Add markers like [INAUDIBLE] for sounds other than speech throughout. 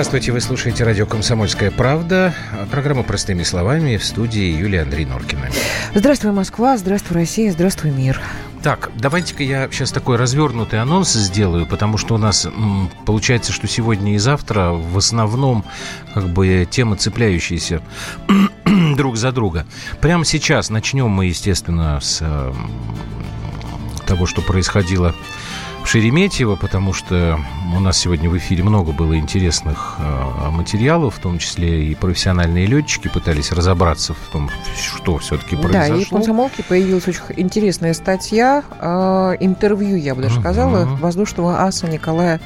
Здравствуйте, вы слушаете радио «Комсомольская правда». Программа «Простыми словами» в студии Юлия Андрей Норкина. Здравствуй, Москва, здравствуй, Россия, здравствуй, мир. Так, давайте-ка я сейчас такой развернутый анонс сделаю, потому что у нас получается, что сегодня и завтра в основном как бы темы цепляющиеся [CLEARS THROAT] друг за друга. Прямо сейчас начнем мы, естественно, с того, что происходило Шереметьево, потому что у нас сегодня в эфире много было интересных э, материалов, в том числе и профессиональные летчики пытались разобраться в том, что все-таки произошло. Да, и в «Комсомолке» появилась очень интересная статья, э, интервью, я бы даже сказала, uh-huh. воздушного аса Николая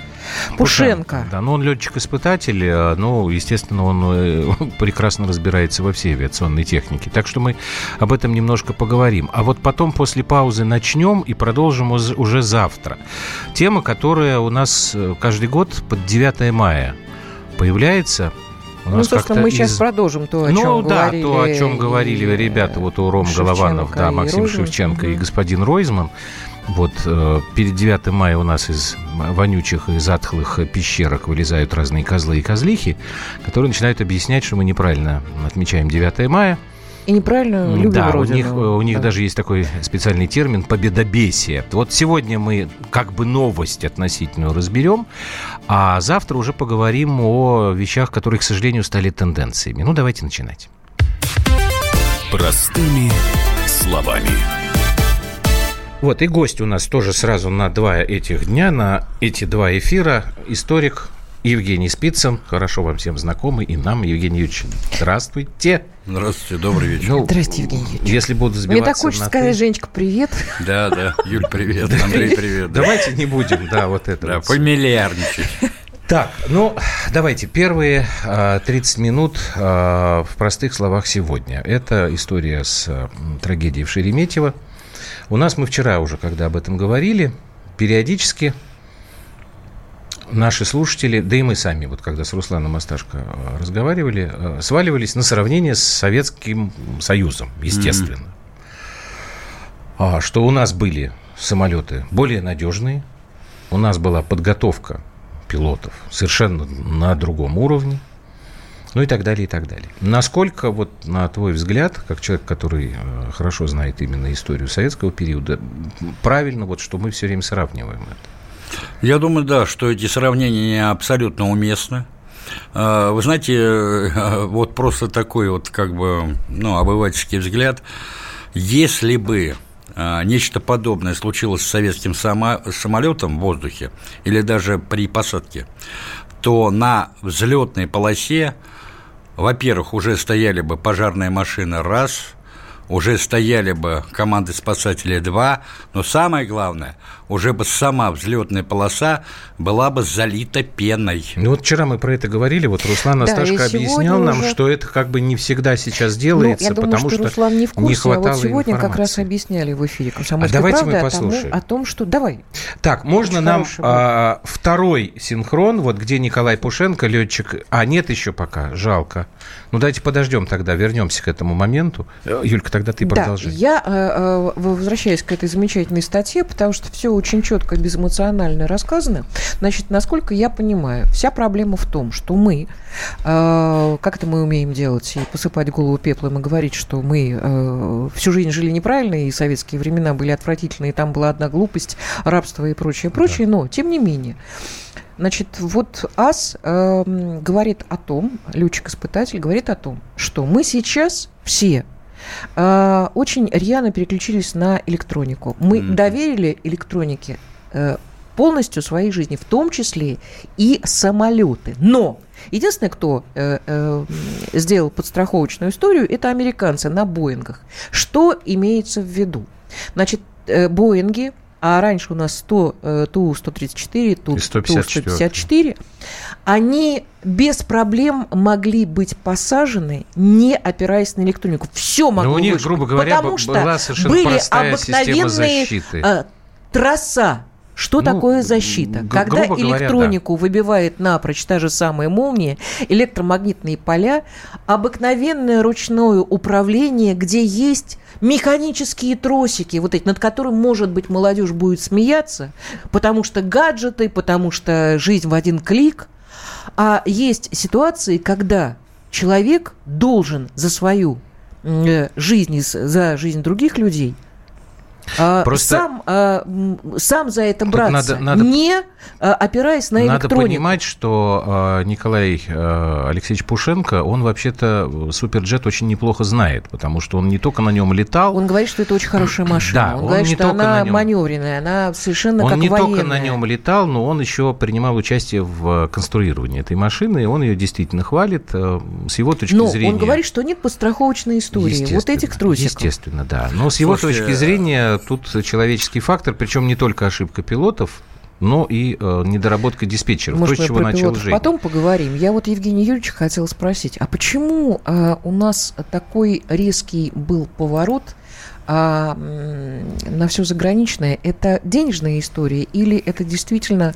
Пушенко. Да, но он летчик-испытатель, э, ну, естественно, он э, [LAUGHS] прекрасно разбирается во всей авиационной технике. Так что мы об этом немножко поговорим. А вот потом, после паузы, начнем и продолжим уже завтра. Тема, которая у нас э, каждый год под 9 мая появляется – у ну, собственно, мы из... сейчас продолжим то, о ну, чем да, говорили. то, о чем говорили ребята, вот у Ром Голованов, да, Максим Ройзман. Шевченко и господин Ройзман. Вот э, перед 9 мая у нас из вонючих и затхлых пещерок вылезают разные козлы и козлихи, которые начинают объяснять, что мы неправильно отмечаем 9 мая. И неправильно любим да, Родину. у них, у них да. даже есть такой специальный термин «победобесие». Вот сегодня мы как бы новость относительную разберем, а завтра уже поговорим о вещах, которые, к сожалению, стали тенденциями. Ну, давайте начинать. Простыми словами. Вот, и гость у нас тоже сразу на два этих дня, на эти два эфира. Историк Евгений Спицын, хорошо вам всем знакомый, и нам, Евгений Юрьевич, здравствуйте. Здравствуйте, добрый вечер. Ну, Здравствуйте, Евгений Юрьевич. Если буду сбиваться Мне так хочется сказать, ты... Женечка, привет. Да, да, Юль, привет, Андрей, привет. Давайте не будем, да, вот это. Да, фамильярничать. Так, ну, давайте, первые 30 а, минут а, в простых словах сегодня. Это история с трагедией в Шереметьево. У нас мы вчера уже, когда об этом говорили, периодически наши слушатели, да и мы сами, вот когда с Русланом Асташко э, разговаривали, э, сваливались на сравнение с Советским Союзом, естественно. Mm-hmm. Что у нас были самолеты более надежные, у нас была подготовка пилотов совершенно на другом уровне, ну и так далее, и так далее. Насколько, вот на твой взгляд, как человек, который э, хорошо знает именно историю советского периода, правильно, вот, что мы все время сравниваем это? Я думаю, да, что эти сравнения абсолютно уместны. А, вы знаете, [LAUGHS] вот просто такой вот как бы, ну, обывательский взгляд, если бы а, нечто подобное случилось с советским самолетом в воздухе или даже при посадке, то на взлетной полосе, во-первых, уже стояли бы пожарная машина раз, уже стояли бы команды спасателей два, но самое главное, уже бы сама взлетная полоса была бы залита пеной. Ну вот вчера мы про это говорили, вот Руслан Асташко да, объяснял нам, уже... что это как бы не всегда сейчас делается, ну, я думаю, потому что, что Руслан не в курсе, не хватало а вот сегодня информации. как раз объясняли в эфире «Комсомольской а давайте правды» мы послушаем. О, том, что... Давай. Так, можно Очень нам а, второй синхрон, вот где Николай Пушенко, летчик... А, нет еще пока, жалко. Ну, давайте подождем тогда, вернемся к этому моменту. Юлька, тогда ты продолжи. Да, я э, э, возвращаюсь к этой замечательной статье, потому что все очень четко, безэмоционально рассказано. Значит, насколько я понимаю, вся проблема в том, что мы, э, как это мы умеем делать, и посыпать голову пеплом и говорить, что мы э, всю жизнь жили неправильно, и советские времена были отвратительные, и там была одна глупость, рабство и прочее, прочее, да. но, тем не менее, Значит, вот АС э, говорит о том, летчик-испытатель говорит о том, что мы сейчас все э, очень рьяно переключились на электронику. Мы mm. доверили электронике э, полностью своей жизни, в том числе и самолеты. Но единственное, кто э, э, сделал подстраховочную историю, это американцы на Боингах. Что имеется в виду? Значит, э, Боинги а раньше у нас 100, э, Ту-134, Ту-154, они без проблем могли быть посажены, не опираясь на электронику. Все могло Но у них, грубо говоря, потому что была совершенно были простая обыкновенные э, трасса что ну, такое защита? Когда электронику говоря, да. выбивает напрочь та же самая молния, электромагнитные поля, обыкновенное ручное управление, где есть механические тросики, вот эти, над которым, может быть, молодежь будет смеяться, потому что гаджеты, потому что жизнь в один клик – А есть ситуации, когда человек должен за свою э, жизнь, за жизнь других людей Просто сам, а, сам за это браться, надо, надо, не а, опираясь на электронику. Надо понимать, что Николай Алексеевич Пушенко, он вообще-то суперджет очень неплохо знает, потому что он не только на нем летал. Он говорит, что это очень хорошая [CLEARS THROAT] машина. Да, он, он говорит, что она нем... маневренная, она совершенно он как не военная. только на нем летал, но он еще принимал участие в конструировании этой машины, и он ее действительно хвалит э, с его точки но зрения. он говорит, что нет подстраховочной истории вот этих трусиков. Естественно, да. Но с его Слушайте, точки зрения тут человеческий фактор, причем не только ошибка пилотов, но и э, недоработка диспетчеров. Может, то, чего начал Женя. Потом поговорим. Я вот Евгений Юрьевич хотела спросить, а почему э, у нас такой резкий был поворот а на все заграничное, это денежная история или это действительно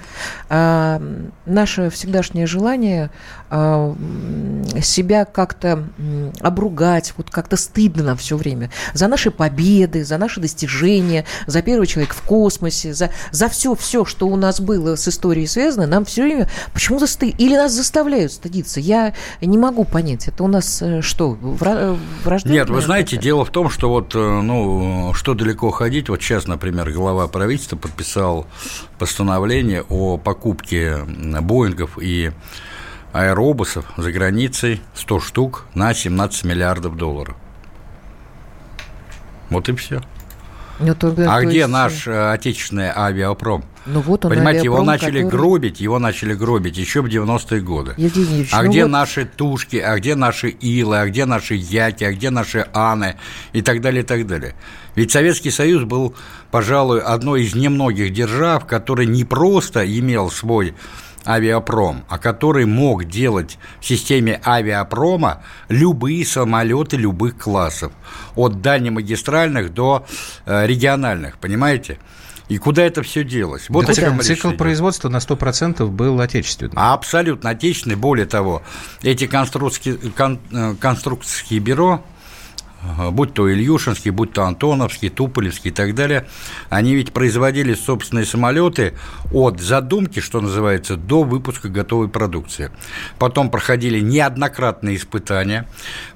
а, наше всегдашнее желание себя как-то обругать, вот как-то стыдно нам все время за наши победы, за наши достижения, за первый человек в космосе, за, за все, все, что у нас было с историей связано, нам все время почему-то стыд... Или нас заставляют стыдиться. Я не могу понять, это у нас э, что, вражда? Нет, вы знаете, дело в том, что вот, э, ну, что далеко ходить, вот сейчас, например, глава правительства подписал постановление о покупке Боингов и аэробусов за границей 100 штук на 17 миллиардов долларов. Вот и все. Ну, тогда, а где есть... наш э, отечественный авиапром? Ну, вот он, Понимаете, его начали который... гробить, его начали гробить еще в 90-е годы. Евгений а ну где вот... наши тушки, а где наши илы, а где наши яки, а где наши аны и так далее, и так далее. Ведь Советский Союз был, пожалуй, одной из немногих держав, который не просто имел свой авиапром, а который мог делать в системе авиапрома любые самолеты любых классов, от дальнемагистральных до э, региональных, понимаете? И куда это все делось? Вот да цикл, цикл производства на 100% был отечественный. Абсолютно отечественный. Более того, эти конструкторские, кон, э, конструкторские бюро, будь то Ильюшинский, будь то Антоновский, Туполевский и так далее, они ведь производили собственные самолеты от задумки, что называется, до выпуска готовой продукции. Потом проходили неоднократные испытания,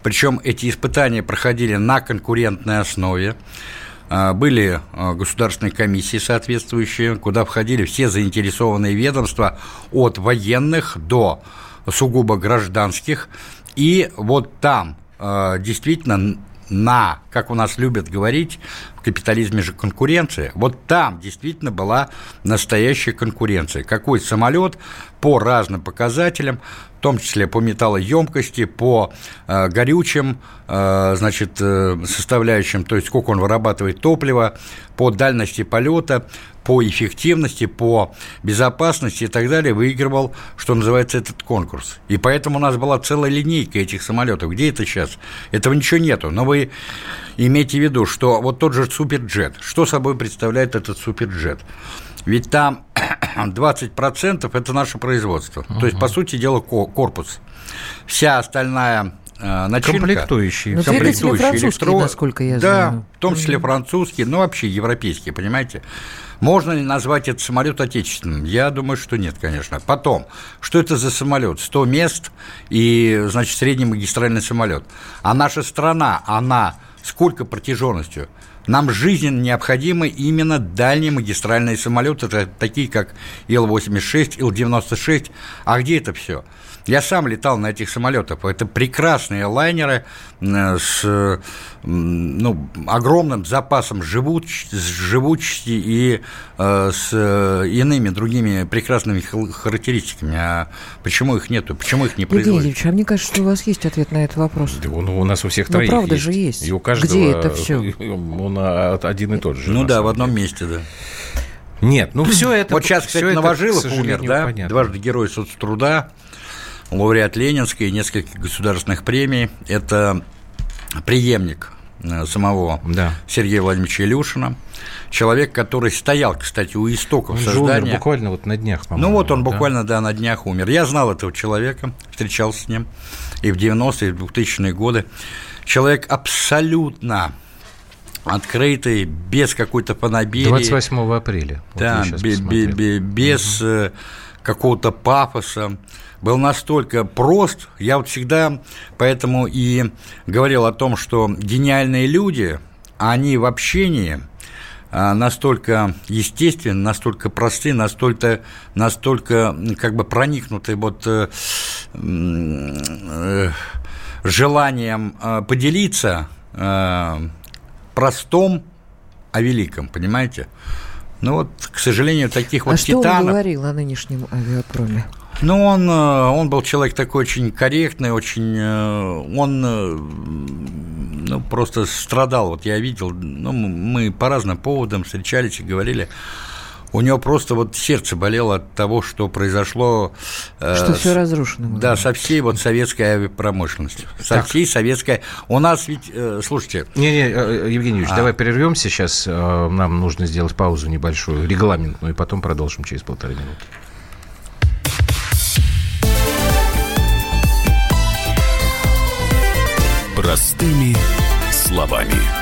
причем эти испытания проходили на конкурентной основе. А, были а, государственные комиссии соответствующие, куда входили все заинтересованные ведомства от военных до сугубо гражданских. И вот там а, действительно на, как у нас любят говорить, в капитализме же конкуренция. Вот там действительно была настоящая конкуренция. Какой самолет по разным показателям, в том числе по металлоемкости, по э, горючим, э, значит, э, составляющим, то есть сколько он вырабатывает топлива, по дальности полета, по эффективности, по безопасности и так далее выигрывал, что называется, этот конкурс. И поэтому у нас была целая линейка этих самолетов. Где это сейчас? Этого ничего нету. Но вы имейте в виду, что вот тот же суперджет, что собой представляет этот суперджет? Ведь там [CLEARS THROAT] 20% это наше производство. Uh-huh. То есть, по сути дела, корпус. Вся остальная начинка. Комплектующие. Но комплектующие электро... насколько я да, знаю. в том числе французские, но вообще европейские, понимаете? Можно ли назвать этот самолет отечественным? Я думаю, что нет, конечно. Потом, что это за самолет? 100 мест и, значит, средний магистральный самолет. А наша страна, она сколько протяженностью? Нам жизненно необходимы именно дальние магистральные самолеты, такие как Ил-86, Ил-96. А где это все? Я сам летал на этих самолетах. Это прекрасные лайнеры с ну, огромным запасом живуч, живучести и э, с иными другими прекрасными характеристиками. А почему их нету? Почему их не производят? Евгений а мне кажется, что у вас есть ответ на этот вопрос. Да, ну, у нас у всех ну, троих правда есть. же есть. И у каждого Где это все? [LAUGHS] Он один и тот же. Ну да, в одном месте, да. Нет, ну все [CLEARS THROAT] это... Вот сейчас, кстати, Новожилов умер, да? Понятно. Дважды герой соцтруда лауреат Ленинской и нескольких государственных премий. Это преемник э, самого да. Сергея Владимировича Илюшина. Человек, который стоял, кстати, у истоков он создания. Умер буквально вот на днях, по-моему. Ну вот он да? буквально, да, на днях умер. Я знал этого человека, встречался с ним и в 90-е, и в 2000-е годы. Человек абсолютно открытый, без какой-то фанаберии. 28 апреля. Да, вот без, без какого-то пафоса, был настолько прост. Я вот всегда поэтому и говорил о том, что гениальные люди, они в общении а, настолько естественны, настолько просты, настолько, настолько как бы проникнуты вот э, э, желанием э, поделиться э, простом о великом, понимаете? Ну вот, к сожалению, таких вот а титанов... что он говорил о нынешнем авиапроме? Ну, он, э, он был человек такой очень корректный, очень... Э, он э, ну, просто страдал. Вот я видел, ну, мы по разным поводам встречались и говорили у него просто вот сердце болело от того, что произошло. Что э, все разрушено. Было. Да, со всей вот советской авиапромышленностью. Со так. всей советской. У нас ведь, э, слушайте. Не-не, Евгений Юрьевич, а. давай прервемся сейчас. Нам нужно сделать паузу небольшую, регламентную, и потом продолжим через полторы минуты. Простыми словами.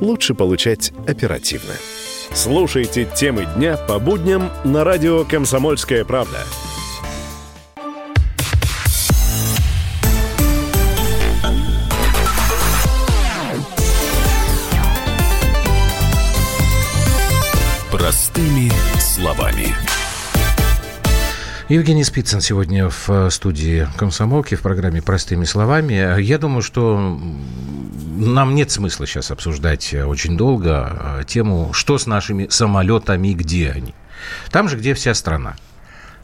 лучше получать оперативно. Слушайте темы дня по будням на радио «Комсомольская правда». Простыми словами. Евгений Спицын сегодня в студии «Комсомолки» в программе «Простыми словами». Я думаю, что нам нет смысла сейчас обсуждать э, очень долго э, тему, что с нашими самолетами где они. Там же, где вся страна.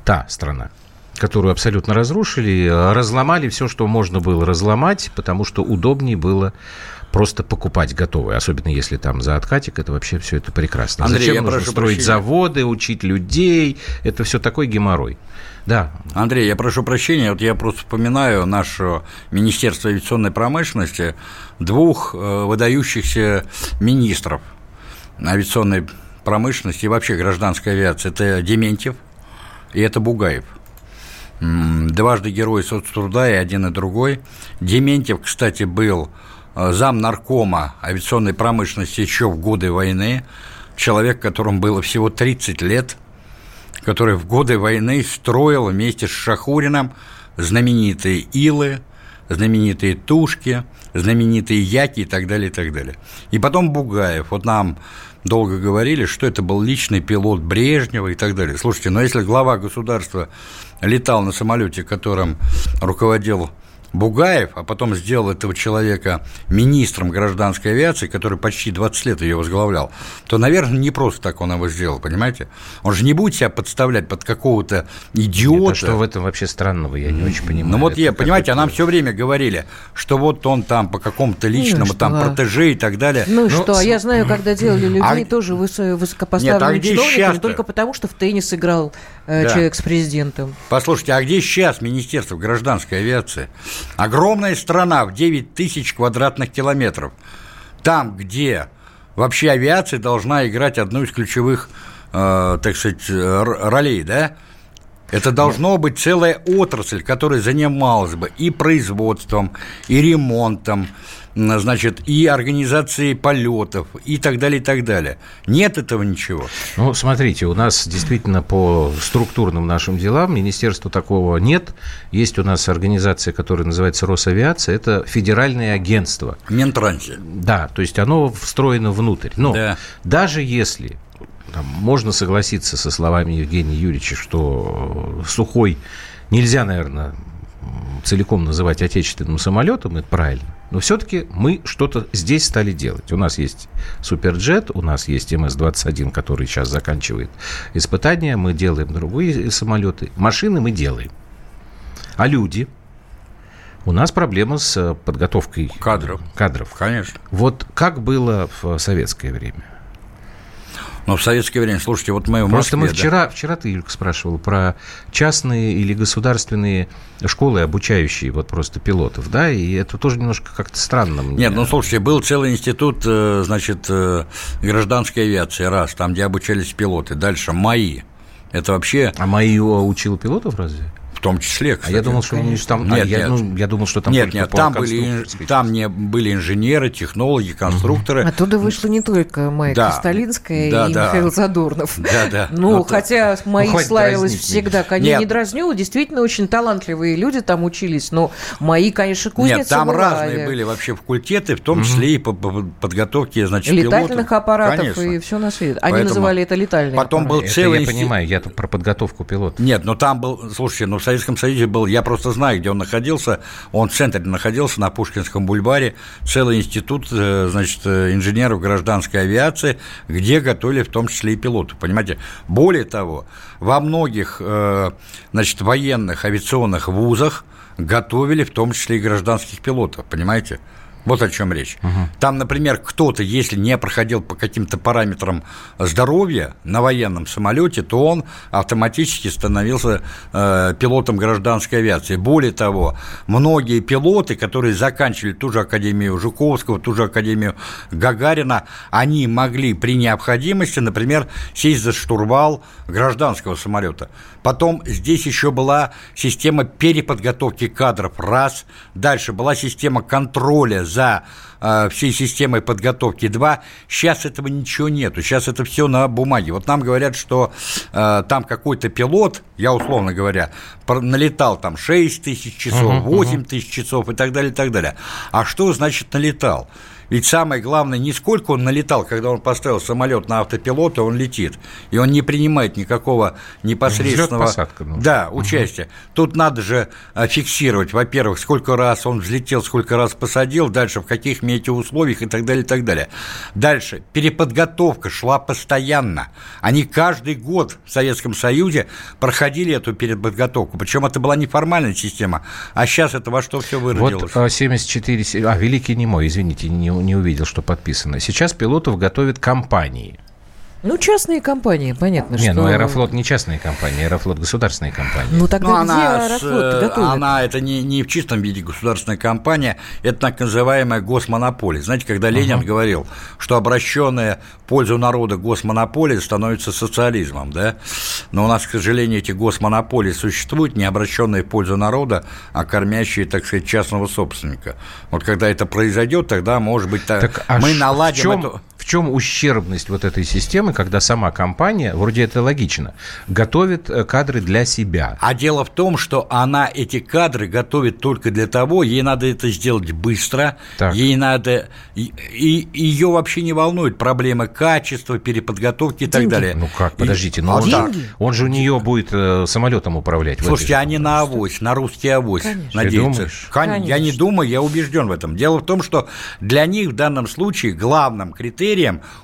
Та страна которую абсолютно разрушили, разломали все, что можно было разломать, потому что удобнее было просто покупать готовые, особенно если там за откатик, это вообще все это прекрасно. Андрей, Зачем нужно строить прощения. заводы, учить людей, это все такой геморрой. Да. Андрей, я прошу прощения, вот я просто вспоминаю наше Министерство авиационной промышленности, двух э, выдающихся министров авиационной промышленности и вообще гражданской авиации. Это Дементьев и это Бугаев. Дважды герой соцтруда и один и другой. Дементьев, кстати, был э, зам наркома авиационной промышленности еще в годы войны, человек, которому было всего 30 лет, который в годы войны строил вместе с Шахуриным знаменитые Илы, знаменитые Тушки, знаменитые Яки и так далее, и так далее. И потом Бугаев. Вот нам долго говорили, что это был личный пилот Брежнева и так далее. Слушайте, но если глава государства летал на самолете, которым руководил Бугаев, а потом сделал этого человека министром гражданской авиации, который почти 20 лет ее возглавлял, то, наверное, не просто так он его сделал, понимаете? Он же не будет себя подставлять под какого-то идиота. Нет, а что в этом вообще странного, я не очень понимаю. Ну вот я, понимаете, а нам все время говорили, что вот он там по какому-то личному, ну, там, протеже и так далее. Ну, ну что, с... я знаю, когда делали людей а... тоже высокопоставленные Нет, а чиновниками, только потому, что в теннис играл э, да. человек с президентом. Послушайте, а где сейчас Министерство гражданской авиации? Огромная страна в 9 тысяч квадратных километров. Там, где вообще авиация должна играть одну из ключевых, э, так сказать, ролей, да? Это должно быть целая отрасль, которая занималась бы и производством, и ремонтом, значит, и организацией полетов, и так далее, и так далее. Нет этого ничего. Ну, смотрите, у нас действительно по структурным нашим делам министерства такого нет. Есть у нас организация, которая называется Росавиация, это федеральное агентство. Минтрансе. Да, то есть оно встроено внутрь. Но да. даже если там, можно согласиться со словами Евгения Юрьевича, что Сухой нельзя, наверное, целиком называть отечественным самолетом, это правильно. Но все-таки мы что-то здесь стали делать. У нас есть Суперджет, у нас есть МС-21, который сейчас заканчивает испытания. Мы делаем другие самолеты. Машины мы делаем. А люди? У нас проблема с подготовкой кадров. кадров. Конечно. Вот как было в советское время? Но в советское время, слушайте, вот мы в Просто Москве, мы вчера, вчера ты, Юлька, спрашивал про частные или государственные школы, обучающие вот просто пилотов, да, и это тоже немножко как-то странно мне. Нет, ну слушайте, был целый институт, э, значит, э, гражданской авиации, раз, там, где обучались пилоты. Дальше МАИ. Это вообще А мои учил пилотов разве? В том числе, А кстати. я думал, что там... Нет, а, я, нет. ну, я думал, что там нет, нет, там были, там не были инженеры, технологи, конструкторы. Оттуда вышла не только Майя Да. Кристалинская Да, и да. Михаил Задорнов. Да, да. [LAUGHS] Ну, Вот хотя мои хватит славилась дразнить всегда, конечно, не дразню, действительно очень талантливые люди там учились, но мои, конечно, кузница Нет, там была, разные э, были вообще факультеты, в том числе и по, по подготовке, значит, летательных пилотов. аппаратов Конечно. и все на свете. Они Поэтому называли это летальные потом был аппараты. Это целый я институт. понимаю, я про подготовку пилотов. Нет, ну там был, слушайте, ну в Советском Союзе был, я просто знаю, где он находился, он в центре находился, на Пушкинском бульваре, целый институт, э, значит, э, инженеров гражданской авиации, где готовили в том числе и пилотов, понимаете? Более того, во многих, э, значит, военных авиационных вузах готовили в том числе и гражданских пилотов, понимаете? Вот о чем речь. Там, например, кто-то, если не проходил по каким-то параметрам здоровья на военном самолете, то он автоматически становился э, пилотом гражданской авиации. Более того, многие пилоты, которые заканчивали ту же Академию Жуковского, ту же Академию Гагарина, они могли при необходимости, например, сесть за штурвал гражданского самолета. Потом здесь еще была система переподготовки кадров, раз. Дальше была система контроля за э, всей системой подготовки, два. Сейчас этого ничего нету, сейчас это все на бумаге. Вот нам говорят, что э, там какой-то пилот, я условно говоря, налетал там 6 тысяч часов, 8 тысяч часов и так далее, и так далее. А что значит налетал? Ведь самое главное, не сколько он налетал, когда он поставил самолет на автопилот, и он летит, и он не принимает никакого непосредственного Взлёт-посадка, ну. да, участия. Тут надо же а, фиксировать, во-первых, сколько раз он взлетел, сколько раз посадил, дальше в каких метеоусловиях и так далее, и так далее. Дальше переподготовка шла постоянно. Они каждый год в Советском Союзе проходили эту переподготовку, причем это была неформальная система, а сейчас это во что все выродилось. Вот а, 74... се- А, Великий не мой, извините, не, не увидел, что подписано. Сейчас пилотов готовят компании. Ну, частные компании, понятно, Не, что... ну Аэрофлот не частная компания, Аэрофлот государственная компания. Ну, тогда Ну, где она, Аэрофлот э, готовит? она это не, не в чистом виде государственная компания, это так называемая госмонополия. Знаете, когда Ленин говорил, что обращенная в пользу народа госмонополия становится социализмом, да? Но у нас, к сожалению, эти госмонополии существуют, не обращенные в пользу народа, а кормящие, так сказать, частного собственника. Вот когда это произойдет, тогда, может быть, та- Так, а мы наладим в чем, эту... в чем ущербность вот этой системы, когда сама компания, вроде это логично, готовит э, кадры для себя? А дело в том, что она эти кадры готовит только для того, ей надо это сделать быстро, Так. ей надо, и, и ее вообще не волнует проблемы качества, переподготовки и так Деньги. далее. Ну как, подождите, но А он, так. же, он же у нее будет э, самолетом управлять. Слушайте, они на авось, на русский авось Конечно. надеются. Ты думаешь? Кон- Я не Конечно. думаю, я убежден в этом. Дело в том, что для них в данном случае главным критерием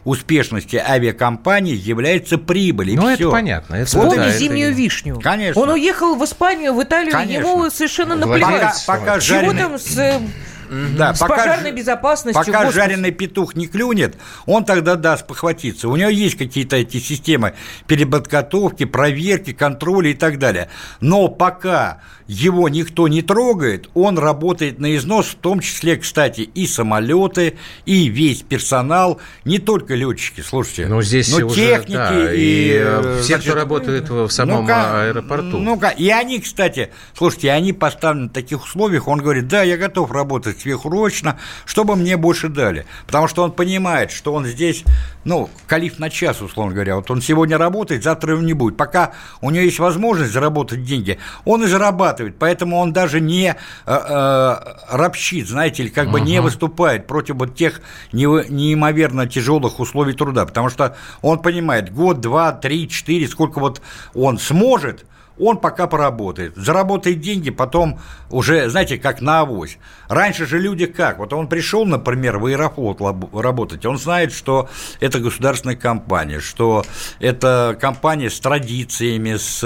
успешности авиакомпании является прибыль. и Ну, это понятно. Это, Вспомни да, это зимнюю не- вишню. Конечно. Он уехал в Испанию, в Италию, Конечно. ему совершенно наплевать. Пока, пока Чего жареный- там с, э, Да, с пока пожарной ж- безопасностью? Пока Господи. жареный петух не клюнет, он тогда даст похватиться. У него есть какие-то эти системы переподготовки, проверки, контроля и так далее. Но пока его никто не трогает, он работает на износ, в том числе, кстати, и самолеты, и весь персонал, не только летчики, слушайте, Ну, здесь но уже, техники да, и, и э, все, значит, кто работает в в самом ну-ка, аэропорту. Ну-ка, и они, кстати, слушайте, они поставлены в таких условиях, он говорит, да, я готов работать сверхурочно, чтобы мне больше дали. Потому что он понимает, что он здесь, ну, калиф на час, условно говоря. Вот он сегодня работает, завтра его не будет. Пока у него есть возможность заработать деньги, он и зарабатывает. Поэтому он даже не э, э, ропщит, знаете, или как бы не выступает против вот тех неимоверно тяжелых условий труда. Потому что он понимает, год, два, три, четыре, сколько вот он сможет, он пока поработает, заработает деньги, потом уже, знаете, как на авось. Раньше же люди как? Вот он пришел, например, в Аэрофлот работать, он знает, что это государственная компания, что это компания с традициями, с,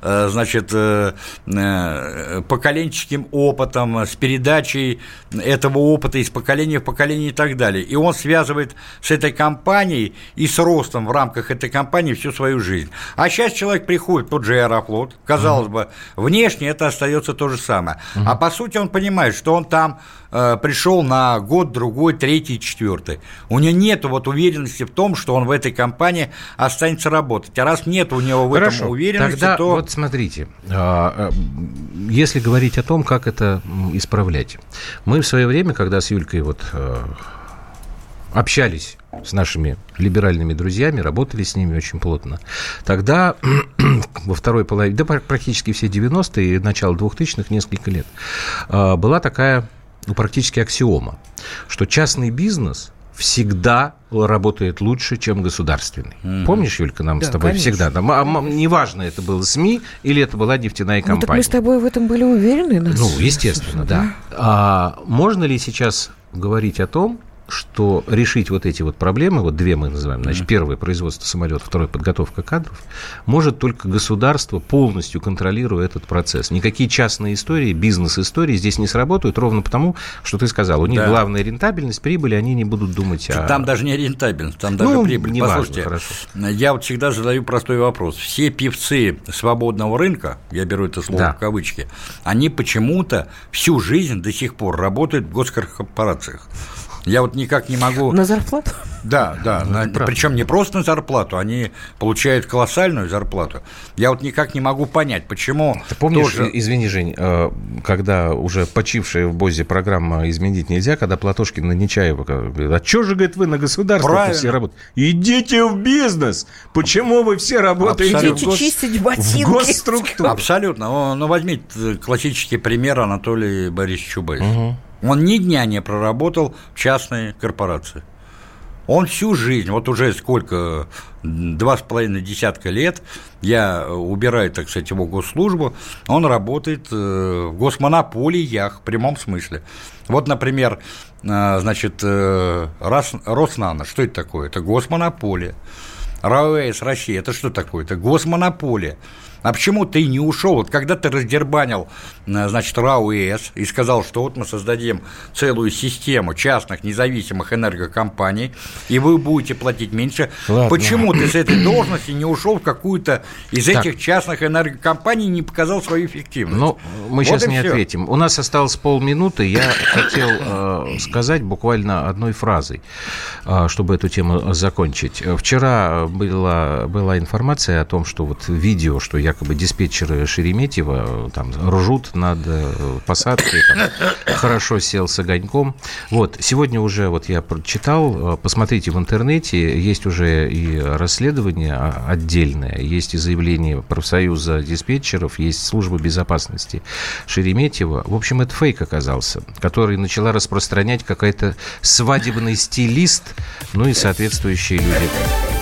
э, значит, э, э, поколенческим опытом, с передачей этого опыта из поколения в поколение и так далее. И он связывает с этой компанией и с ростом в рамках этой компании всю свою жизнь. А сейчас человек приходит, тот же Аэрофлот, казалось угу. бы, внешне это остается то же самое. Угу. А по сути он понимает, что он там э, пришел на год, другой, третий, четвертый. У него нет вот уверенности в том, что он в этой компании останется работать. А раз нет у него в Хорошо, этом уверенности, тогда то... вот смотрите, а, а, если говорить о том, как это исправлять. Мы в свое время, когда с Юлькой вот э, общались с нашими либеральными друзьями, работали с ними очень плотно. Тогда, [CLEARS THROAT] во второй половине, да практически все 90-е и начало 2000-х, несколько лет, а, была такая, ну, практически аксиома, что частный бизнес всегда работает лучше, чем государственный. Mm-hmm. Помнишь, Юлька, нам да, с тобой конечно. всегда, там, а, а, неважно, это было СМИ или это была нефтяная компания. Ну, так мы с тобой в этом были уверены. Ну, естественно, да. да. А можно ли сейчас говорить о том, что решить вот эти вот проблемы, вот две мы называем, значит, первое производство самолетов, второе подготовка кадров, может только государство, полностью контролируя этот процесс. Никакие частные истории, бизнес-истории здесь не сработают, ровно потому, что ты сказал, у них да. главная рентабельность, прибыли, они не будут думать о... Там даже не рентабельность, там даже ну, прибыль. Не Послушайте, важно, хорошо. я вот всегда задаю простой вопрос. Все певцы свободного рынка, я беру это слово да. в кавычки, они почему-то всю жизнь до сих пор работают в госкорпорациях. Я вот никак не могу... На зарплату? Да, да. Ну, на... Причем не просто на зарплату, они получают колоссальную зарплату. Я вот никак не могу понять, почему... Ты помнишь, тоже... извини, Жень, э, когда уже почившая в Бозе программа «Изменить нельзя», когда Платошкин на Нечаева говорит, а что же, говорит, вы на государство все работаете? Идите в бизнес! Почему вы все работаете Идите в, гос... чистить ботинки. в госструктуру? Абсолютно. Ну, возьмите классический пример Анатолий Борисович Чубайс. Угу. Он ни дня не проработал в частной корпорации. Он всю жизнь, вот уже сколько, два с половиной десятка лет, я убираю, так сказать, его госслужбу, он работает э, в госмонополиях в прямом смысле. Вот, например, э, значит, э, Роснано, что это такое? Это госмонополия. РАОС Россия, это что такое? Это госмонополия. А почему ты не ушел? Вот когда ты раздербанил, э, значит, РАО ИС и сказал, что вот мы создадим целую систему частных независимых энергокомпаний, и вы будете платить меньше, Ладно. почему ты с этой должности не ушел в какую-то из так. этих частных энергокомпаний и не показал свою эффективность? Ну, мы вот сейчас не все. ответим. У нас осталось полминуты. Я хотел э, сказать буквально одной фразой, э, чтобы эту тему закончить. Вчера была, была информация о том, что вот видео, что я якобы диспетчеры Шереметьева там ржут над э, посадкой, там, хорошо сел с огоньком. Вот, сегодня уже, вот я прочитал, э, посмотрите в интернете, есть уже и расследование отдельное, есть и заявление профсоюза диспетчеров, есть служба безопасности Шереметьева. В общем, это фейк оказался, который начала распространять какая-то свадебный стилист, ну и соответствующие люди.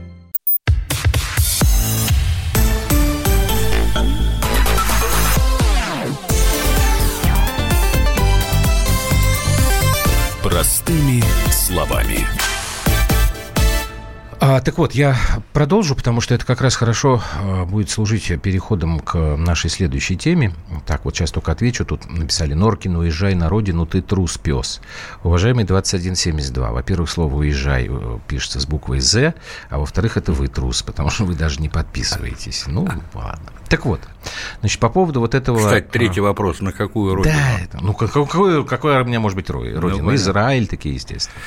Простыми словами. А, так вот, я продолжу, потому что это как раз хорошо а, будет служить переходом к нашей следующей теме. Так, вот сейчас только отвечу. Тут написали Норкин, уезжай на родину, ты трус, пес. Уважаемый 2172, во-первых, слово «уезжай» э, пишется с буквой «З», а во-вторых, это вы трус, потому что вы даже не подписываетесь. Ну, ладно. Так вот, значит, по поводу вот этого... Кстати, третий а, вопрос, на какую родину? Да, это, ну, какой, какой у меня может быть родина? Ну, Израиль, такие, естественно.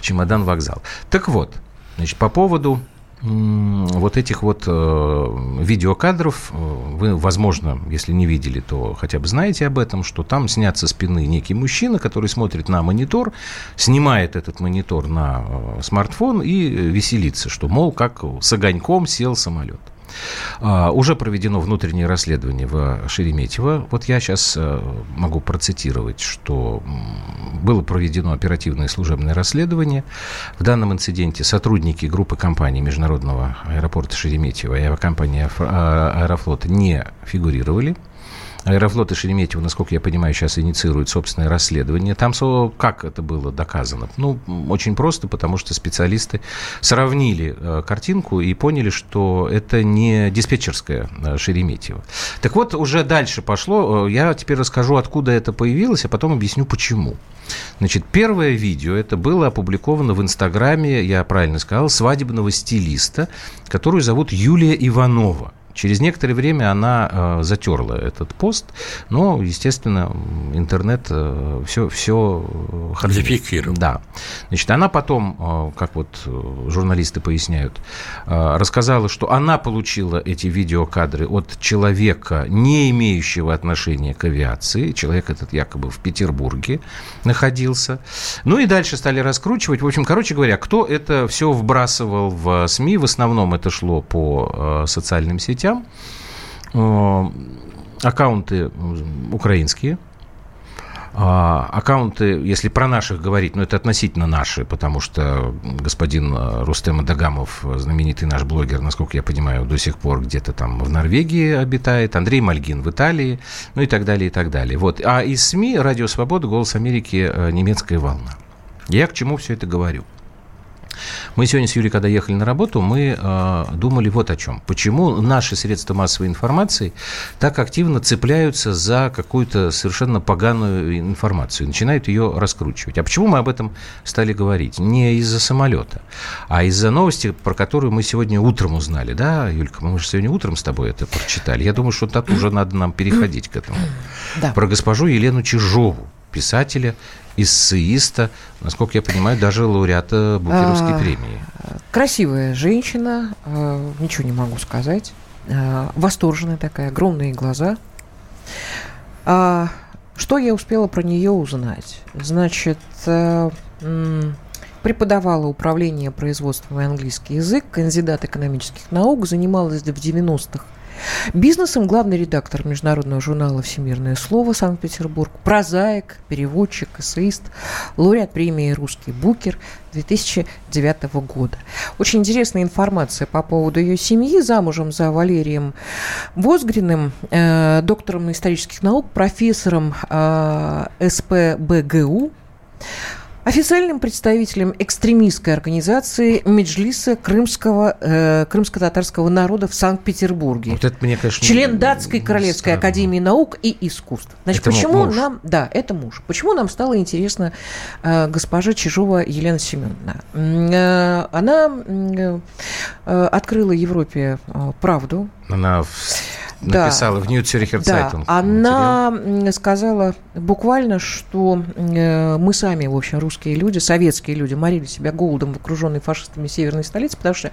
Чемодан, вокзал. Так вот, Значит, по поводу вот этих вот э, видеокадров, э, вы, возможно, если не видели, то хотя бы знаете об этом, что там снят со спины некий мужчина, который смотрит на монитор, снимает этот монитор на э, смартфон и веселится, что, мол, как с огоньком сел самолет. А, уже проведено внутреннее расследование в Шереметьево. Вот я сейчас э, могу процитировать, что было проведено оперативное служебное расследование. В данном инциденте сотрудники группы компании Международного аэропорта Шереметьево и авиакомпании Аэрофлота не фигурировали. Аэрофлот и Шереметьево, насколько я понимаю, сейчас инициируют собственное расследование. Там как это было доказано? Ну, очень просто, потому что специалисты сравнили э, картинку и поняли, что это не диспетчерская э, Шереметьево. Так вот, уже дальше пошло. Э, я теперь расскажу, откуда это появилось, а потом объясню, почему. Значит, первое видео, это было опубликовано в Инстаграме, я правильно сказал, свадебного стилиста, которую зовут Юлия Иванова. Через некоторое время она э, затерла этот пост, но, естественно, интернет э, все, все э, зафиксировал. Да. Значит, она потом, э, как вот э, журналисты поясняют, э, рассказала, что она получила эти видеокадры от человека, не имеющего отношения к авиации. Человек этот якобы в Петербурге находился. Ну и дальше стали раскручивать. В общем, короче говоря, кто это все вбрасывал в СМИ, в основном это шло по э, социальным сетям сетям. Э, аккаунты украинские, а, аккаунты, если про наших говорить, ну, это относительно наши, потому что господин э, Рустем Адагамов, знаменитый наш блогер, насколько я понимаю, до сих пор где-то там в Норвегии обитает, Андрей Мальгин в Италии, ну и так далее, и так далее. Вот. А из СМИ «Радио Свобода», «Голос Америки», э, «Немецкая волна». Я к чему все это говорю? Мы сегодня с Юрией, когда ехали на работу, мы э, думали вот о чем. Почему наши средства массовой информации так активно цепляются за какую-то совершенно поганую информацию, начинают ее раскручивать. А почему мы об этом стали говорить? Не из-за самолета, а из-за новости, про которую мы сегодня утром узнали. Да, Юлька, мы же сегодня утром с тобой это прочитали. Я думаю, что так уже надо нам переходить к этому. Да. Про госпожу Елену Чижову, писателя, эссеиста, насколько я понимаю, даже лауреата Букеровской а, премии. Красивая женщина, а, ничего не могу сказать. А, восторженная такая, огромные глаза. Что я успела про нее узнать? Значит, преподавала управление производством и английский язык, кандидат экономических наук, занималась в 90-х Бизнесом главный редактор международного журнала «Всемирное слово» Санкт-Петербург, прозаик, переводчик, эссеист, лауреат премии «Русский букер» 2009 года. Очень интересная информация по поводу ее семьи. Замужем за Валерием Возгриным, э, доктором исторических наук, профессором э, СПБГУ, Официальным представителем экстремистской организации Меджлиса крымского, э, крымско-татарского народа в Санкт-Петербурге. Вот это мне, конечно, Член датской Королевской странно. академии наук и искусств. Значит, это почему муж. нам... Да, это муж. Почему нам стало интересно э, госпожа Чижова Елена Семеновна? Э, она э, открыла Европе э, правду. Она написала да, в Нью-Цюрихер да, Она материал. сказала буквально, что э, мы сами, в общем, русские люди, советские люди, морили себя голодом в окруженной фашистами северной столице, потому что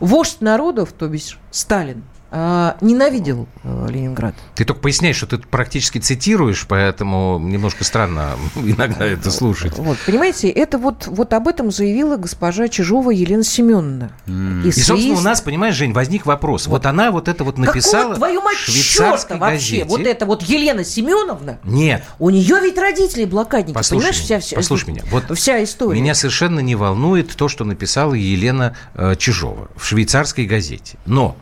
вождь народов, то бишь Сталин, ненавидел э, Ленинград. Ты только поясняешь, что ты практически цитируешь, поэтому немножко странно [LAUGHS] иногда это слушать. Вот, понимаете, это вот, вот об этом заявила госпожа Чижова Елена Семеновна. Mm. И, и, собственно, у нас, понимаешь, Жень, возник вопрос. Вот, вот она вот это вот написала Какого, твою мать, швейцарской вообще? Вот это вот Елена Семеновна? Нет. У нее ведь родители блокадники, послушай понимаешь, меня, вся, вся, послушай меня. Вот вся история. Меня совершенно не волнует то, что написала Елена э, Чижова в швейцарской газете. Но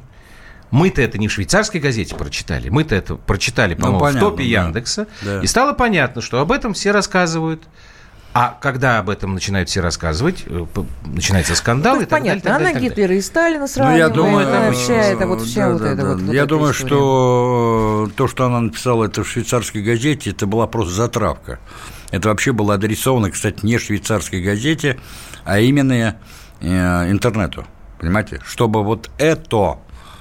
мы-то это не в швейцарской газете прочитали, мы-то это прочитали, ну, по-моему, ну, в топе Яндекса. Да. И стало понятно, что об этом все рассказывают. А когда об этом начинают все рассказывать, э, начинается скандал ну, и так понятно. далее. Она Гитлера и Сталина сравнивает. Ну, я думаю, это, вся это вот вся да, вот да, эта да. вот, Я вот думаю, история. что то, что она написала это в швейцарской газете, это была просто затравка. Это вообще было адресовано, кстати, не швейцарской газете, а именно э, интернету. Понимаете? Чтобы вот это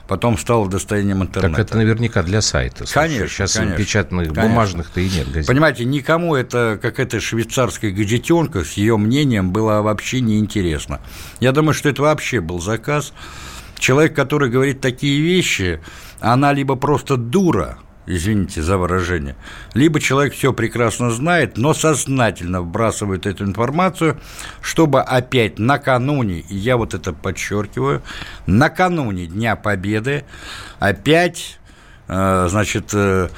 потом стало достоянием интернета. Так это наверняка для сайта. Слушай, Конечно, Сейчас конечно, печатных, конечно. бумажных-то и нет газет. Понимаете, никому это какая-то швейцарская гаджетенка с ее мнением было вообще неинтересно. Я думаю, что это вообще был заказ. Человек, который говорит такие вещи, она либо просто дура, извините за выражение, либо человек все прекрасно знает, но сознательно вбрасывает эту информацию, чтобы опять накануне, и я вот это подчеркиваю, накануне Дня Победы опять, э, значит, э,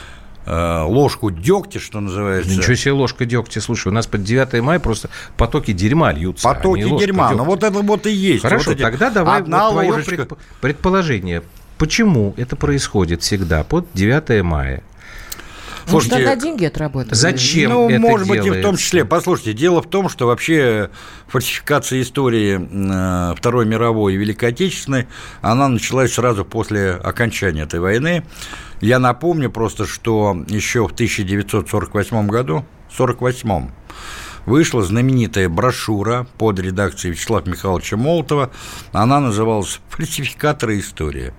э, ложку дегтя, что называется. Ничего себе ложка дегтя. Слушай, у нас под 9 мая просто потоки дерьма льются. а Потоки ложка дерьма. дегтя. Ну вот это вот и есть. Хорошо, Вот эти- тогда давай Одна вот твое ложечка. предп- предположение. Почему это происходит всегда под 9 мая? Может, Слушайте, она деньги отработала? зачем ну, это может быть, и в том делается? числе. Послушайте, дело в том, что вообще фальсификация истории э, Второй мировой и Великой Отечественной, она началась сразу после окончания этой войны. Я напомню просто, что еще в 1948 году, 48 вышла знаменитая брошюра под редакцией Вячеслава Михайловича Молотова. Она называлась «Фальсификаторы истории».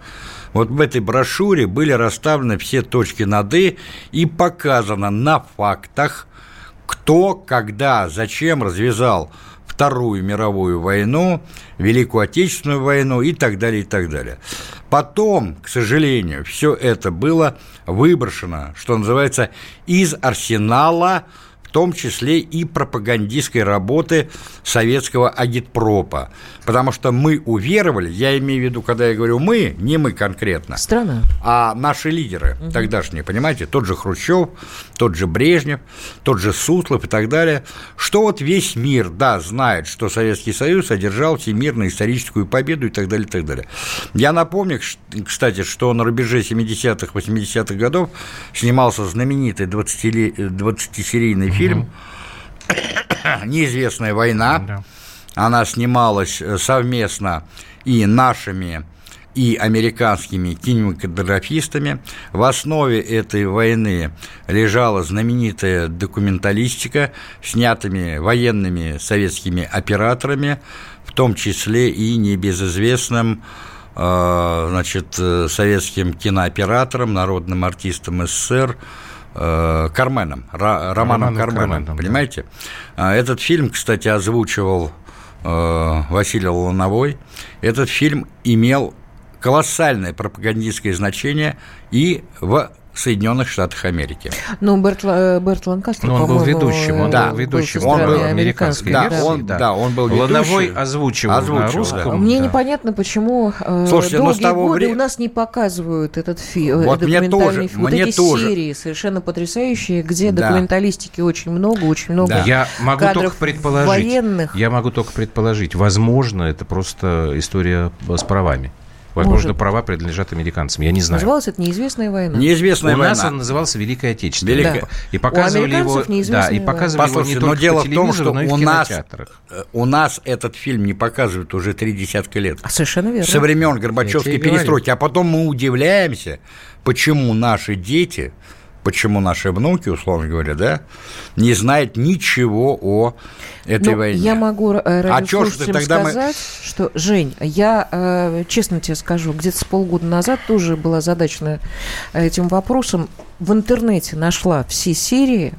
Вот в этой брошюре были расставлены все точки над «и» и показано на фактах, кто, когда, зачем развязал Вторую мировую войну, Великую Отечественную войну и так далее, и так далее. Потом, к сожалению, все это было выброшено, что называется, из арсенала в том числе и пропагандистской работы советского агитпропа. Потому что мы уверовали, я имею в виду, когда я говорю «мы», не мы конкретно, Страна. а наши лидеры тогдашние, понимаете, тот же Хрущев, тот же Брежнев, тот же Суслов и так далее, что вот весь мир, да, знает, что Советский Союз одержал всемирную историческую победу и так далее, и так далее. Я напомню, кстати, что на рубеже 70-х, 80-х годов снимался знаменитый 20-ли- 20-серийный фильм «Неизвестная война», она снималась э, совместно и нашими, и американскими кинематографистами. В основе этой войны лежала знаменитая документалистика, снятыми военными советскими операторами, в том числе и небезызвестным э, значит, э, советским кинооператором, народным артистом СССР Карменом, Ра- Романом Романом Карменом, Карменом, да. понимаете? А Этот фильм, кстати, озвучивал э, Василий Луновой. Этот фильм имел колоссальное пропагандистское значение и в Соединенных Штатах Америки. Ну, Берт, э, Берт Ланкастер, Ну, он был ведущим, он э, Да, был ведущим, он был американской, Да, версии, он- да, он был ведущий. Лановой озвучивал, Озвучивал, на да. русском. Мне да. непонятно, почему э, Слушайте, но с долгие того годы вре- у нас не показывают этот фильм, Вот мне тоже, фильм. Вот мне эти тоже. серии совершенно потрясающие, где Да. документалистики очень много, очень много Да. Я могу только предположить. военных. Я могу только предположить. Возможно, это просто история с правами. Возможно, Может. права принадлежат американцам. Я не знаю. Называлась это «Неизвестная война». Неизвестная У война. нас он назывался Великая Отечественная. Великая. Да. И показывали его, да, и показывали его Послушайте, не но только дело по в том, что но и в у нас, э, у нас этот фильм не показывают уже три десятка лет. А, Совершенно верно. Со времен Горбачевской тебе и говорю. перестройки. А потом мы удивляемся, почему наши дети, почему наши внуки, условно говоря, да, не знают ничего о этой Ну, войне. Я могу э, А радиослушателям тогда мы- сказать, что, Жень, я, э, честно тебе скажу, где-то с полгода назад тоже была задачна этим вопросом. В интернете нашла все серии.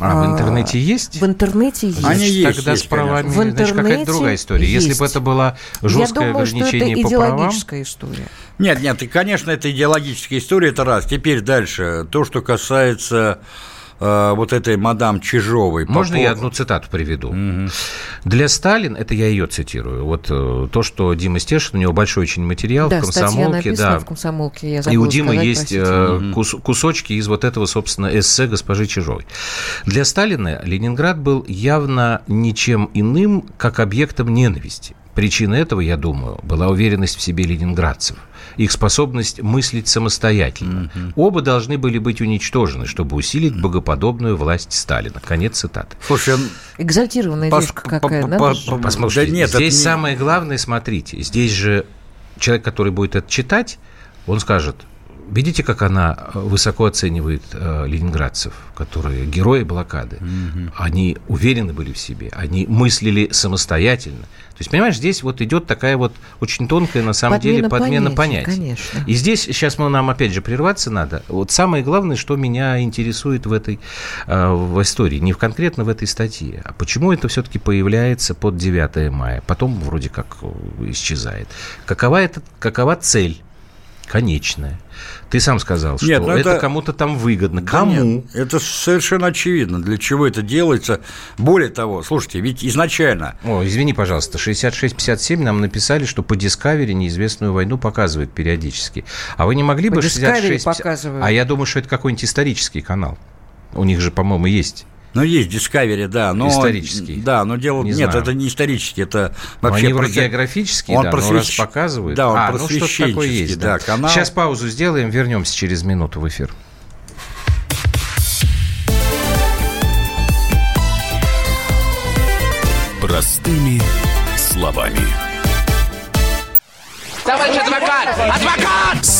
А, в а, интернете есть? В интернете есть. Они есть, Тогда есть, с правами, конечно. В значит, какая-то интернете другая история. Если бы есть. это было жесткое я думаю, что это ограничение по правам, идеологическая история. Нет, нет, и, конечно, это идеологическая история, это раз. Теперь дальше. То, что касается э, вот этой мадам Чижовой. по Можно я поводу- одну цитату приведу? Для Сталин, это я ее цитирую, вот э, то, что Дима Стешин, у него большой очень материал да, в комсомолке, да. в комсомолке, я И забыла у Димы сказать, есть простите. э, кус- кусочки из вот этого, собственно, эссе госпожи Чижовой. Для Сталина Ленинград был явно ничем иным, как объектом ненависти. Причина этого, я думаю, была уверенность в себе ленинградцев, их способность мыслить самостоятельно. Оба должны были быть уничтожены, чтобы усилить богоподобную власть Сталина. Конец цитаты. Слушай, Экзальтированная пос- девушка какая, по- надо Послушайте, Да нет, здесь не- самое главное, смотрите, здесь же человек, который будет это читать, он скажет, видите, как она высоко оценивает э, ленинградцев, которые герои блокады. Угу. Они уверены были в себе, они мыслили самостоятельно. То есть, понимаешь, здесь вот идет такая вот очень тонкая, на самом подмена деле, подмена понятий. понятий. Конечно. И здесь сейчас мы нам опять же прерваться надо. Вот самое главное, что меня интересует в этой э, в истории, не в конкретно в этой статье, а почему это все-таки появляется под 9 мая, потом вроде как э, исчезает. Какова это, какова цель? конечная. Ты сам сказал, что нет, ну это, это кому-то там выгодно. Да Кому? Нет, это совершенно очевидно, для чего это делается. Более того, слушайте, ведь изначально... О, извини, пожалуйста, 6657 нам написали, что по Discovery неизвестную войну показывают периодически. А вы не могли по бы... 66... показывают. А я думаю, что это какой-нибудь исторический канал. У них же, по-моему, есть ну, есть Discovery, да. Но, исторический. Да, но дело... Не нет, знаю. это не исторический, это вообще... Они вроде географический, он да, просвещ... но раз показывают. Да, он а, ну что такое есть, да. да. Канал... Сейчас паузу сделаем, вернемся через минуту в эфир. Простыми словами. Товарищ адвокат! Адвокат!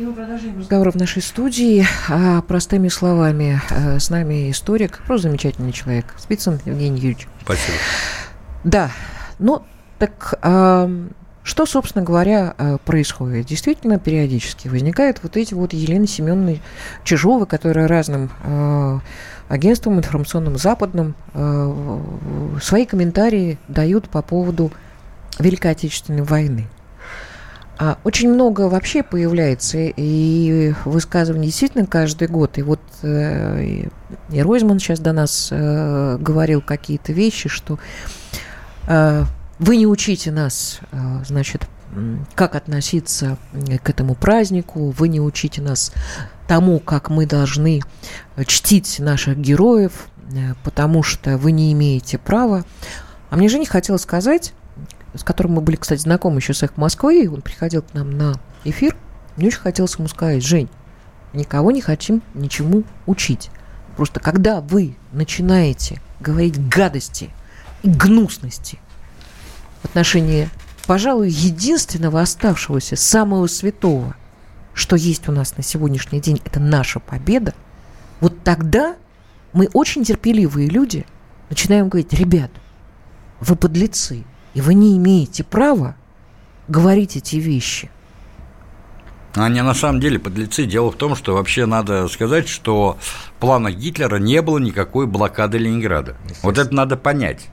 И мы продолжаем разговор в нашей студии. А, простыми словами, а, с нами историк, просто замечательный человек, Спицын Евгений Юрьевич. Спасибо. Да, ну так а, что, собственно говоря, а, происходит? Действительно, периодически возникают вот эти вот Елены Семеновны Чижовы, которые разным а, агентствам информационным западным а, свои комментарии дают по поводу Великой Отечественной войны. А очень много вообще появляется и высказываний действительно каждый год. И вот э, и Ройзман сейчас до нас э, говорил какие-то вещи, что э, вы не учите нас, значит, как относиться к этому празднику, вы не учите нас тому, как мы должны чтить наших героев, потому что вы не имеете права. А мне же не хотелось сказать, с которым мы были, кстати, знакомы еще с их Москвы, он приходил к нам на эфир, мне очень хотелось ему сказать, Жень, никого не хотим ничему учить. Просто когда вы начинаете говорить гадости и гнусности в отношении, пожалуй, единственного оставшегося, самого святого, что есть у нас на сегодняшний день, это наша победа, вот тогда мы очень терпеливые люди начинаем говорить, ребят, вы подлецы, и вы не имеете права говорить эти вещи. Они на самом деле подлецы. Дело в том, что вообще надо сказать, что в планах Гитлера не было никакой блокады Ленинграда. Вот это надо понять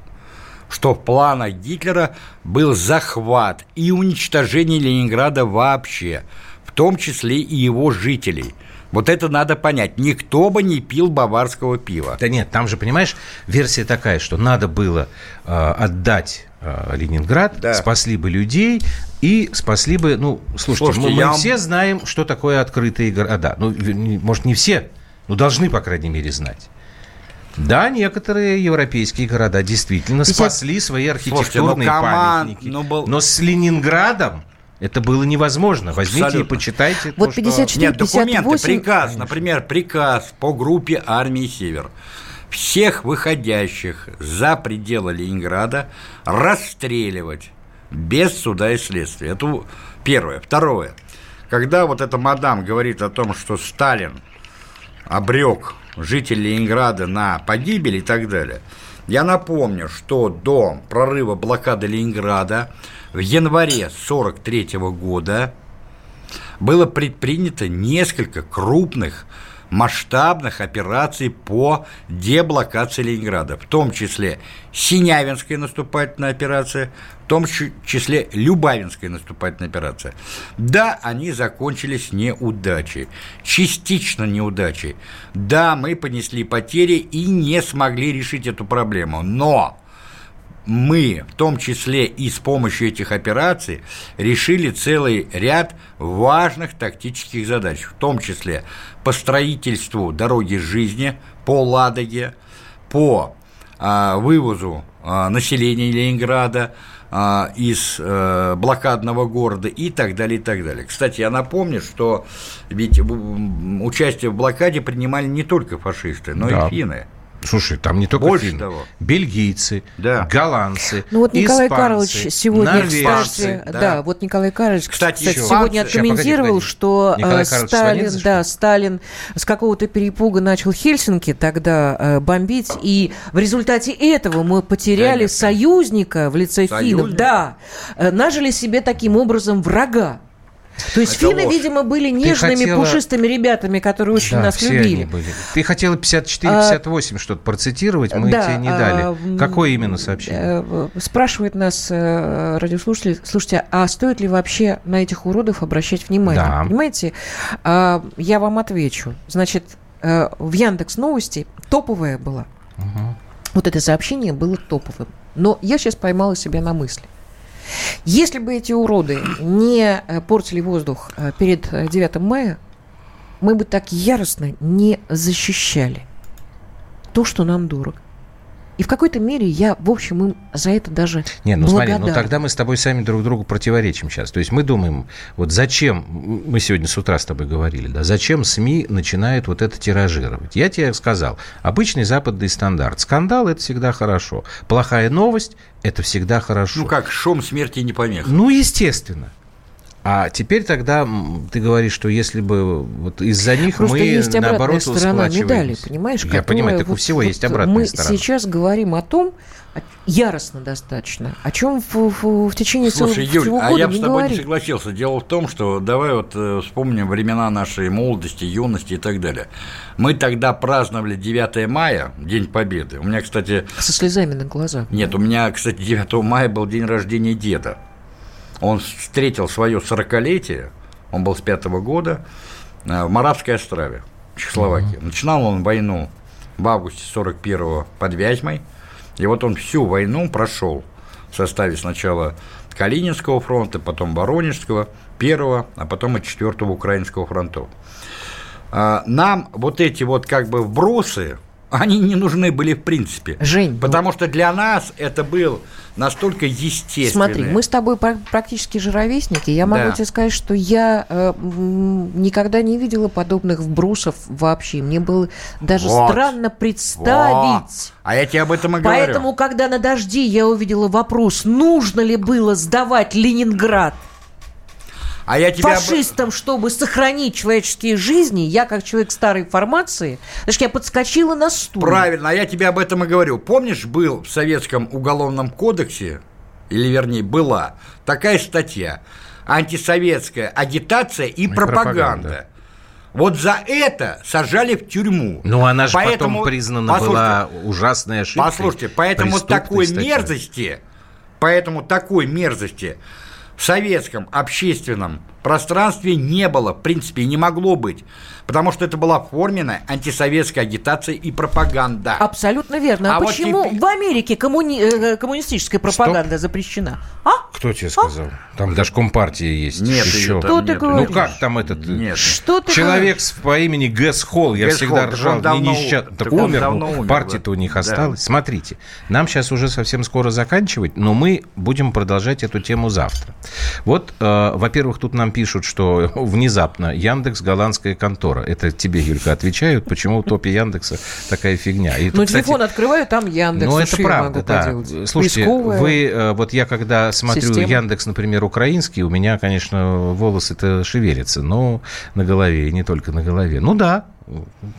что в планах Гитлера был захват и уничтожение Ленинграда вообще, в том числе и его жителей. Вот это надо понять. Никто бы не пил баварского пива. Да нет, там же, понимаешь, версия такая, что надо было э, отдать Ленинград, да. спасли бы людей и спасли бы, ну, слушайте, слушайте мы, мы все знаем, что такое открытые города. Ну, может, не все, но должны, по крайней мере, знать. Да, некоторые европейские города действительно 50... спасли свои архитектурные Слушайте, ну, команд... памятники. Ну, был... Но с Ленинградом это было невозможно. Возьмите Абсолютно. и почитайте. Вот то, 54, что... Нет, документы, 58... приказ, Конечно. например, приказ по группе армии «Север» всех выходящих за пределы Ленинграда расстреливать без суда и следствия. Это первое. Второе. Когда вот эта мадам говорит о том, что Сталин обрек жителей Ленинграда на погибель и так далее, я напомню, что до прорыва блокады Ленинграда в январе 1943 года было предпринято несколько крупных масштабных операций по деблокации Ленинграда, в том числе Синявинская наступательная операция, в том числе Любавинская наступательная операция. Да, они закончились неудачей, частично неудачей. Да, мы понесли потери и не смогли решить эту проблему, но мы, в том числе и с помощью этих операций, решили целый ряд важных тактических задач, в том числе по строительству дороги жизни по Ладоге, по а, вывозу а, населения Ленинграда а, из а, блокадного города и так далее, и так далее. Кстати, я напомню, что ведь участие в блокаде принимали не только фашисты, но да. и финны. Слушай, там не только Больше финны. того. Бельгийцы, Да. голландцы, Ну вот Николай испанцы, Карлович сегодня, норвежцы. кстати, да. да. вот Николай Карлович, Кстати, кстати, еще- сегодня Сейчас, откомментировал, погоди, погоди. что Николай э, Карлович Сталин, да, Сталин с какого-то перепуга начал Хельсинки тогда э, бомбить, и в результате этого мы потеряли Конечно. союзника в лице финнов, Союзника? да, э, нажили себе таким образом врага. То есть Это финны, ложь. видимо, были нежными, хотела- пушистыми ребятами, которые очень Да, нас все любили. они были. Ты хотела 54-58 что-то процитировать, мы Да, тебе не а, дали. м, Какое именно сообщение? э, Спрашивает нас э, радиослушатель, слушайте, а стоит ли вообще на этих уродов обращать внимание? Да. Понимаете, А, я вам отвечу. Значит, э, в Яндекс Новости топовое было. Вот это сообщение было топовым. Но я сейчас поймала себя на мысли. Если бы эти уроды не э, портили воздух э, перед э, 9 мая, мы бы так яростно не защищали то, что нам дорого. И в какой-то мере я, в общем, им за это даже Не, ну смотри, ну благодарна. тогда мы с тобой сами друг другу противоречим сейчас. То есть мы думаем, вот зачем, мы сегодня с утра с тобой говорили, да, зачем СМИ начинают вот это тиражировать? Я тебе сказал, обычный западный стандарт. Скандал – это всегда хорошо. Плохая новость – это всегда хорошо. Ну как, шум смерти не помеха. Ну, естественно. А теперь тогда ты говоришь, что если бы вот из-за них Просто мы, есть обратная наоборот, сторона медали, понимаешь? Я понимаю, так у вот- всего вот есть обратная мы сторона. сейчас говорим о том, яростно достаточно, о чем в, в- в течение Слушай, целого Юль, всего а года я бы с не тобой не говорим. согласился. Дело в том, что давай вот э, вспомним времена нашей молодости, юности и так далее. Мы тогда праздновали 9 мая, День Победы. У меня, кстати, Со слезами на глазах. нет, у меня, кстати, 9 мая был день рождения деда. Он встретил свое 40-летие, он был с пятого года, э, в Моравской Острове, Чехословакии. Начинал он войну в августе 41-го под Вязьмой, и вот он всю войну прошел в составе сначала Калининского фронта, потом Воронежского, первого, а потом и четвертого Украинского фронтов. А, Нам вот эти вот как бы вбросы, они не нужны были в принципе. Жень, ну- Потому что для нас это был настолько естественно. Смотри, мы с тобой пра- практически же ровесники. Я могу Да. тебе сказать, что я э, никогда не видела подобных вбросов вообще. Мне было даже Вот. странно представить. А я тебе об этом и Поэтому, говорю. когда на дожди я увидела вопрос, нужно ли было сдавать Ленинград А я тебя фашистам, чтобы сохранить человеческие жизни, я, как человек старой формации, значит, я подскочила на стул. Правильно, а я тебе об этом и говорю. Помнишь, был в Советском уголовном кодексе, или вернее была, такая статья «Антисоветская агитация и, пропаганда». пропаганда. Вот за это сажали в тюрьму. Ну, она же Поэтому- потом признана Послушайте, была ужасной ошибкой. Послушайте, поэтому такой статьей. мерзости, поэтому такой мерзости советском общественном пространстве не было, в принципе, и не могло быть, потому что это была форменная антисоветская агитация и пропаганда. Абсолютно верно. А, А вот почему теперь- в Америке коммуни- э, коммунистическая пропаганда запрещена? А? Кто тебе сказал? Там даже компартия есть. Нет, еще. Что ты нет. говоришь? Ну как там этот... э, Нет. Что ты Человек говоришь? по имени Гэс Холл, я Гэс всегда Холл, так ржал, он давно- не несча- так так он умер, давно умер, партия-то у них Да. осталась. Смотрите, нам сейчас уже совсем скоро заканчивать, но мы будем продолжать эту тему завтра. Вот, э, во-первых, тут нам пишут, что [LAUGHS] внезапно Яндекс голландская контора. Это тебе, Юлька, отвечают, почему в топе Яндекса такая фигня. И, Ну, кстати, телефон открываю, там Яндекс. ну, это правда, да. поделать? Слушайте, Рисковая. вы, э, вот я когда смотрю система. Яндекс, например, украинский, у меня, конечно, волосы-то шевелятся, но на голове, и не только на голове. Ну да,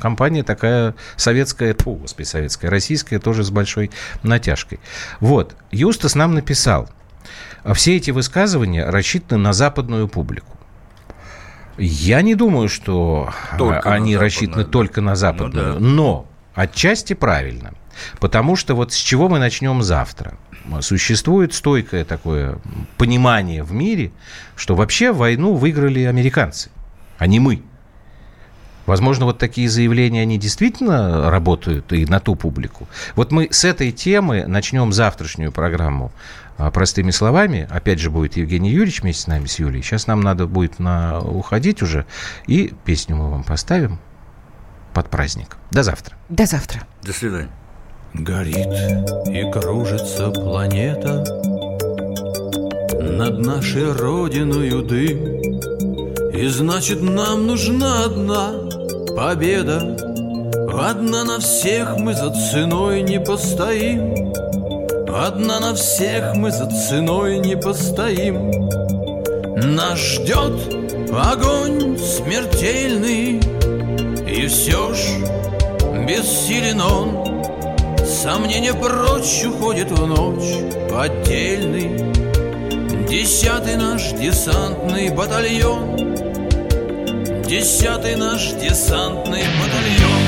компания такая советская, фу, господи, советская, российская, тоже с большой натяжкой. Вот, Юстас нам написал, все эти высказывания рассчитаны на западную публику. Я не думаю, что Только а, на они рассчитаны только на западную. Ну да. Но отчасти правильно. Потому что вот с чего мы начнем завтра? Существует стойкое такое понимание в мире, что вообще войну выиграли американцы, а не мы. Возможно, вот такие заявления, они действительно работают и на ту публику. Вот мы с этой темы начнем завтрашнюю программу а, простыми словами. Опять же будет Евгений Юрьевич вместе с нами, с Юлей. Сейчас нам надо будет на... уходить уже. И песню мы вам поставим под праздник. До завтра. До завтра. До свидания. Горит и кружится планета Над нашей родиною дым И значит нам нужна одна победа Одна на всех мы за ценой не постоим Одна на всех мы за ценой не постоим. Нас ждет огонь смертельный И все ж бессилен он. Сомнения прочь уходит в ночь. Отдельный Десятый наш десантный батальон. Десятый наш десантный батальон